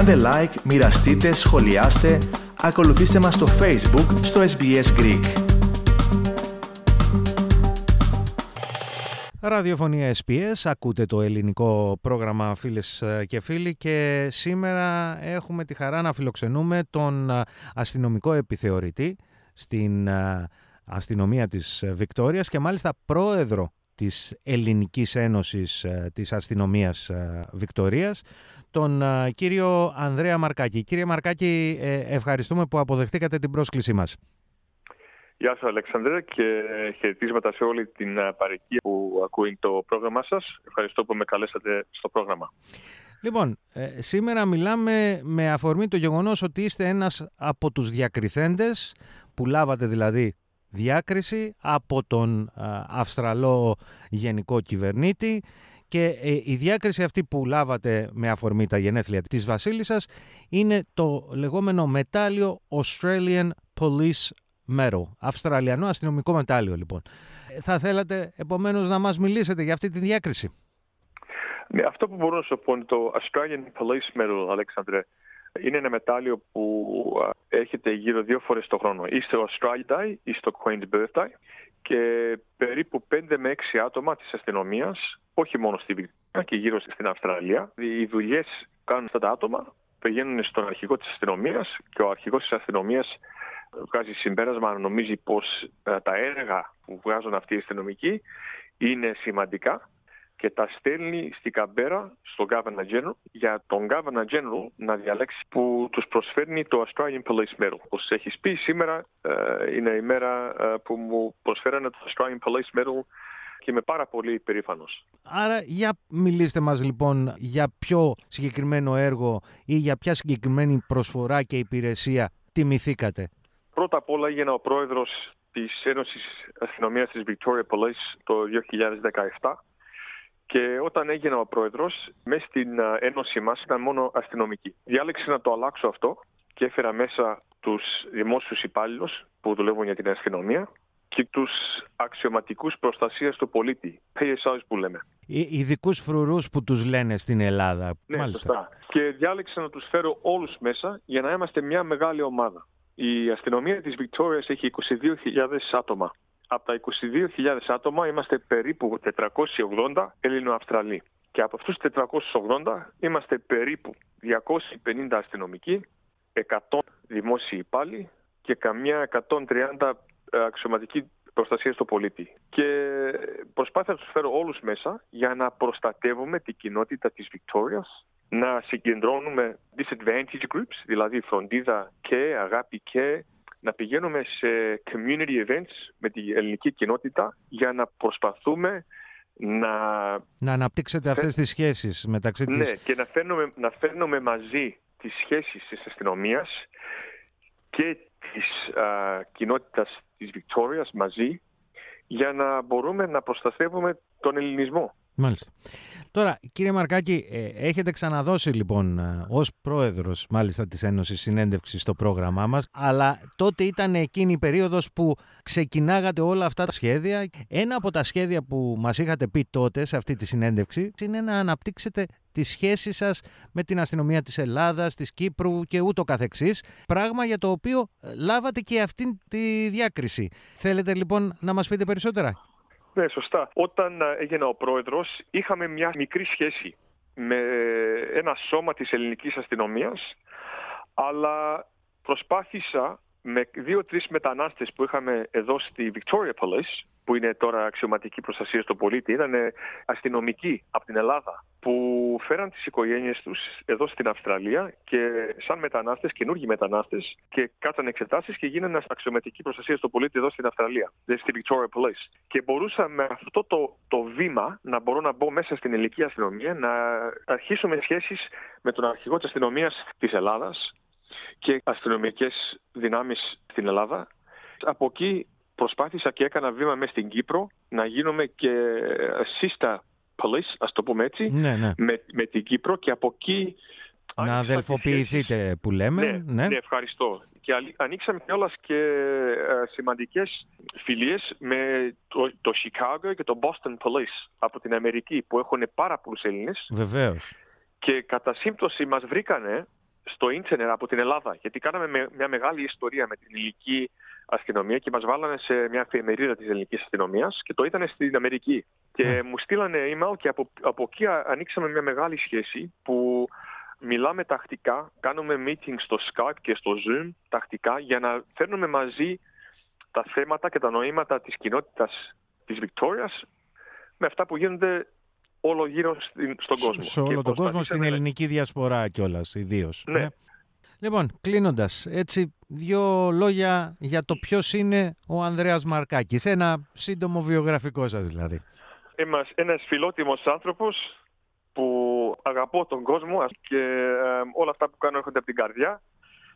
Κάντε like, μοιραστείτε, σχολιάστε, ακολουθήστε μας στο Facebook, στο SBS Greek. Ραδιοφωνία SPS, ακούτε το ελληνικό πρόγραμμα φίλες και φίλοι και σήμερα έχουμε τη χαρά να φιλοξενούμε τον αστυνομικό επιθεωρητή στην αστυνομία της Βικτόριας και μάλιστα πρόεδρο της Ελληνικής Ένωσης ε, της Αστυνομίας ε, Βικτορίας, τον ε, κύριο Ανδρέα Μαρκάκη. Κύριε Μαρκάκη, ευχαριστούμε που αποδεχτήκατε την πρόσκλησή μας. Γεια σας Αλεξανδρέ και χαιρετίσματα σε όλη την παροικία που ακούει το πρόγραμμά σας. Ευχαριστώ που με καλέσατε στο πρόγραμμα. Λοιπόν, σήμερα μιλάμε με αφορμή το γεγονός ότι είστε ένας από τους διακριθέντες που λάβατε δηλαδή διάκριση από τον Αυστραλό Γενικό Κυβερνήτη και ε, η διάκριση αυτή που λάβατε με αφορμή τα γενέθλια της Βασίλισσας είναι το λεγόμενο μετάλλιο Australian Police Medal, Αυστραλιανό αστυνομικό μετάλλιο λοιπόν. Ε, θα θέλατε επομένως να μας μιλήσετε για αυτή τη διάκριση; Ναι, αυτό που μπορώ να σου πω είναι το Australian Police Medal, Αλέξανδρε. Είναι ένα μετάλλιο που έρχεται γύρω δύο φορές το χρόνο. Ή στο Australia Day ή στο Queen's Birthday και περίπου 5 με 6 άτομα της αστυνομίας, όχι μόνο στη Βικτόρια και γύρω στην Αυστραλία. Οι δουλειές κάνουν αυτά τα άτομα, πηγαίνουν στον αρχηγό της αστυνομίας και ο αρχηγός της αστυνομίας βγάζει συμπέρασμα, νομίζει πως τα έργα που βγάζουν αυτοί οι αστυνομικοί είναι σημαντικά και τα στέλνει στην Καμπέρα, στον Governor General, για τον Governor General να διαλέξει που τους προσφέρνει το Australian Police Medal. Όπως έχεις πει, σήμερα ε, είναι η μέρα ε, που μου προσφέρανε το Australian Police Medal και είμαι πάρα πολύ περήφανος. Άρα για μιλήστε μας λοιπόν για πιο συγκεκριμένο έργο ή για ποια συγκεκριμένη προσφορά και υπηρεσία τιμηθήκατε; Πρώτα απ' όλα έγινα ο πρόεδρος της Ένωσης Αστυνομίας της Victoria Police το 2017 και όταν έγινα ο πρόεδρος, μέσα στην ένωση μας ήταν μόνο αστυνομικοί. Διάλεξα να το αλλάξω αυτό και έφερα μέσα τους δημόσιους υπάλληλους που δουλεύουν για την αστυνομία και τους αξιωματικούς προστασίας του πολίτη, PSOs που λέμε. Ειδικούς φρουρούς που τους λένε στην Ελλάδα. Ναι, Μάλιστα. σωστά. Και διάλεξα να τους φέρω όλους μέσα για να είμαστε μια μεγάλη ομάδα. Η αστυνομία της Βικτόριας έχει 22.000 άτομα από τα 22.000 άτομα είμαστε περίπου 480 Έλληνο-Αυστραλοί. Και από αυτούς τους 480 είμαστε περίπου 250 αστυνομικοί, 100 δημόσιοι υπάλληλοι και καμιά 130 ε, αξιωματική προστασία στο πολίτη. Και προσπάθησα να τους φέρω όλους μέσα για να προστατεύουμε την κοινότητα της Βικτόριας, να συγκεντρώνουμε disadvantage groups, δηλαδή φροντίδα και αγάπη και να πηγαίνουμε σε community events με την ελληνική κοινότητα για να προσπαθούμε να... Να αναπτύξετε αυτές τις σχέσεις μεταξύ ναι, της... Ναι, και να φέρνουμε, να φέρνουμε μαζί τις σχέσεις της αστυνομίας και της α, κοινότητας της Βικτόριας μαζί για να μπορούμε να προστατεύουμε τον ελληνισμό. Μάλιστα. Τώρα, κύριε Μαρκάκη, ε, έχετε ξαναδώσει λοιπόν ε, ως πρόεδρος μάλιστα της Ένωσης συνέντευξη στο πρόγραμμά μας, αλλά τότε ήταν εκείνη η περίοδος που ξεκινάγατε όλα αυτά τα σχέδια. Ένα από τα σχέδια που μας είχατε πει τότε σε αυτή τη συνέντευξη είναι να αναπτύξετε τη σχέση σας με την αστυνομία της Ελλάδας, της Κύπρου και ούτω καθεξής, πράγμα για το οποίο ε, λάβατε και αυτή τη διάκριση. Θέλετε λοιπόν να μας πείτε περισσότερα; Ναι, σωστά. Όταν έγινε ο πρόεδρος, είχαμε μια μικρή σχέση με ένα σώμα της ελληνικής αστυνομίας, αλλά προσπάθησα με δύο-τρεις μετανάστες που είχαμε εδώ στη Victoria Police, που είναι τώρα αξιωματική προστασία στο πολίτη, ήταν αστυνομικοί από την Ελλάδα, που φέραν τις οικογένειες τους εδώ στην Αυστραλία και σαν μετανάστες, καινούργιοι μετανάστες και κάτσαν εξετάσεις και γίνανε αξιωματική προστασία στο πολίτη εδώ στην Αυστραλία, δηλαδή στη Victoria Police. Και μπορούσα με αυτό το, το βήμα να μπορώ να μπω μέσα στην ελληνική αστυνομία, να αρχίσουμε σχέσεις με τον αρχηγό της αστυνομίας της Ελλάδας, και αστυνομικές δυνάμεις στην Ελλάδα. Από εκεί προσπάθησα και έκανα βήμα μέσα στην Κύπρο να γίνομαι και σύστα police, ας το πούμε έτσι, ναι, ναι. Με, με την Κύπρο και από εκεί... Να αδελφοποιηθείτε που λέμε. Ναι, ναι. ναι, ευχαριστώ. Και ανοίξαμε κιόλας και ε, σημαντικές φιλίες με το, το Chicago και το Boston Police από την Αμερική που έχουν πάρα πολλούς Έλληνες. Βεβαίως. Και κατά σύμπτωση μας βρήκανε στο ίντερνετ από την Ελλάδα. Γιατί κάναμε μια μεγάλη ιστορία με την ελληνική αστυνομία και μας βάλανε σε μια εφημερίδα της ελληνικής αστυνομίας και το ήταν στην Αμερική. Και ναι. μου στείλανε email και από, από εκεί ανοίξαμε μια μεγάλη σχέση που μιλάμε τακτικά, κάνουμε meeting στο Skype και στο Zoom τακτικά για να φέρνουμε μαζί τα θέματα και τα νοήματα της κοινότητας της Βικτόριας με αυτά που γίνονται όλο γύρω στον κόσμο. Σε όλο τον κόσμο, στην ελληνική διασπορά κιόλας, ιδίως. Ναι. ναι. Λοιπόν, κλείνοντας, έτσι δύο λόγια για το ποιος είναι ο Ανδρέας Μαρκάκης. Ένα σύντομο βιογραφικό σας δηλαδή. Είμαι ένας φιλότιμος άνθρωπος που αγαπώ τον κόσμο και όλα αυτά που κάνω έρχονται από την καρδιά.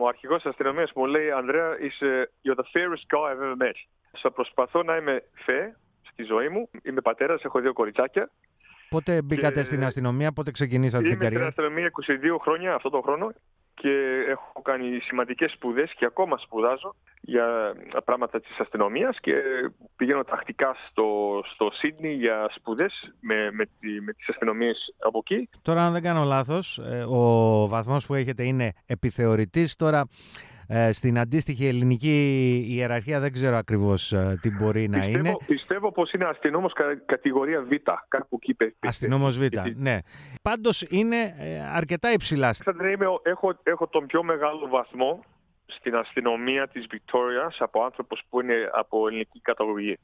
Ο αρχηγός της αστυνομίας μου λέει: Ανδρέα, είσαι you're the fairest guy I've ever met. Θα προσπαθώ να είμαι fair στη ζωή μου. Είμαι πατέρας, έχω δύο κοριτσάκια. Πότε μπήκατε στην αστυνομία, πότε ξεκινήσατε την καριέρα. Είμαι στην αστυνομία 22 χρόνια αυτό το χρόνο και έχω κάνει σημαντικές σπουδές και ακόμα σπουδάζω για πράγματα της αστυνομίας και πηγαίνω τακτικά στο, στο Σίδνη για σπουδές με, με, τη, με τις αστυνομίες από εκεί. Τώρα αν δεν κάνω λάθος, ε, ο βαθμός που έχετε είναι επιθεωρητής. Τώρα ε, στην αντίστοιχη ελληνική ιεραρχία δεν ξέρω ακριβώς ε, τι μπορεί να είναι. Πιστεύω πως είναι αστυνόμος κατηγορία Β, κάπου εκεί Αστυνόμος Β, ναι. Πάντως είναι ε, αρκετά υψηλά. Είμαι, έχω, έχω τον πιο μεγάλο βαθμό στην αστυνομία της Βικτόριας από άνθρωπος που είναι από ελληνική καταγωγή.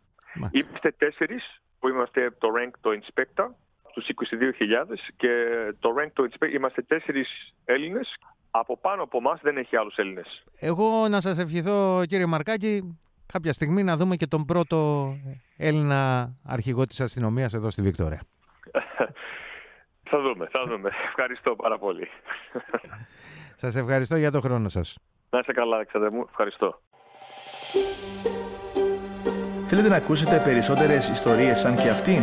Είμαστε τέσσερις που είμαστε το rank το inspector τους 22.000 και το rank το inspector είμαστε τέσσερις Έλληνες από πάνω από εμάς δεν έχει άλλους Έλληνες. Εγώ να σας ευχηθώ, κύριε Μαρκάκη, κάποια στιγμή να δούμε και τον πρώτο Έλληνα αρχηγό της αστυνομίας εδώ στη Βικτόρια. θα δούμε, θα δούμε. Ευχαριστώ πάρα πολύ. Σας ευχαριστώ για το χρόνο σας. Να είστε καλά, Αλεξάνδρε μου. Ευχαριστώ. Θέλετε να ακούσετε περισσότερες ιστορίες σαν και αυτήν;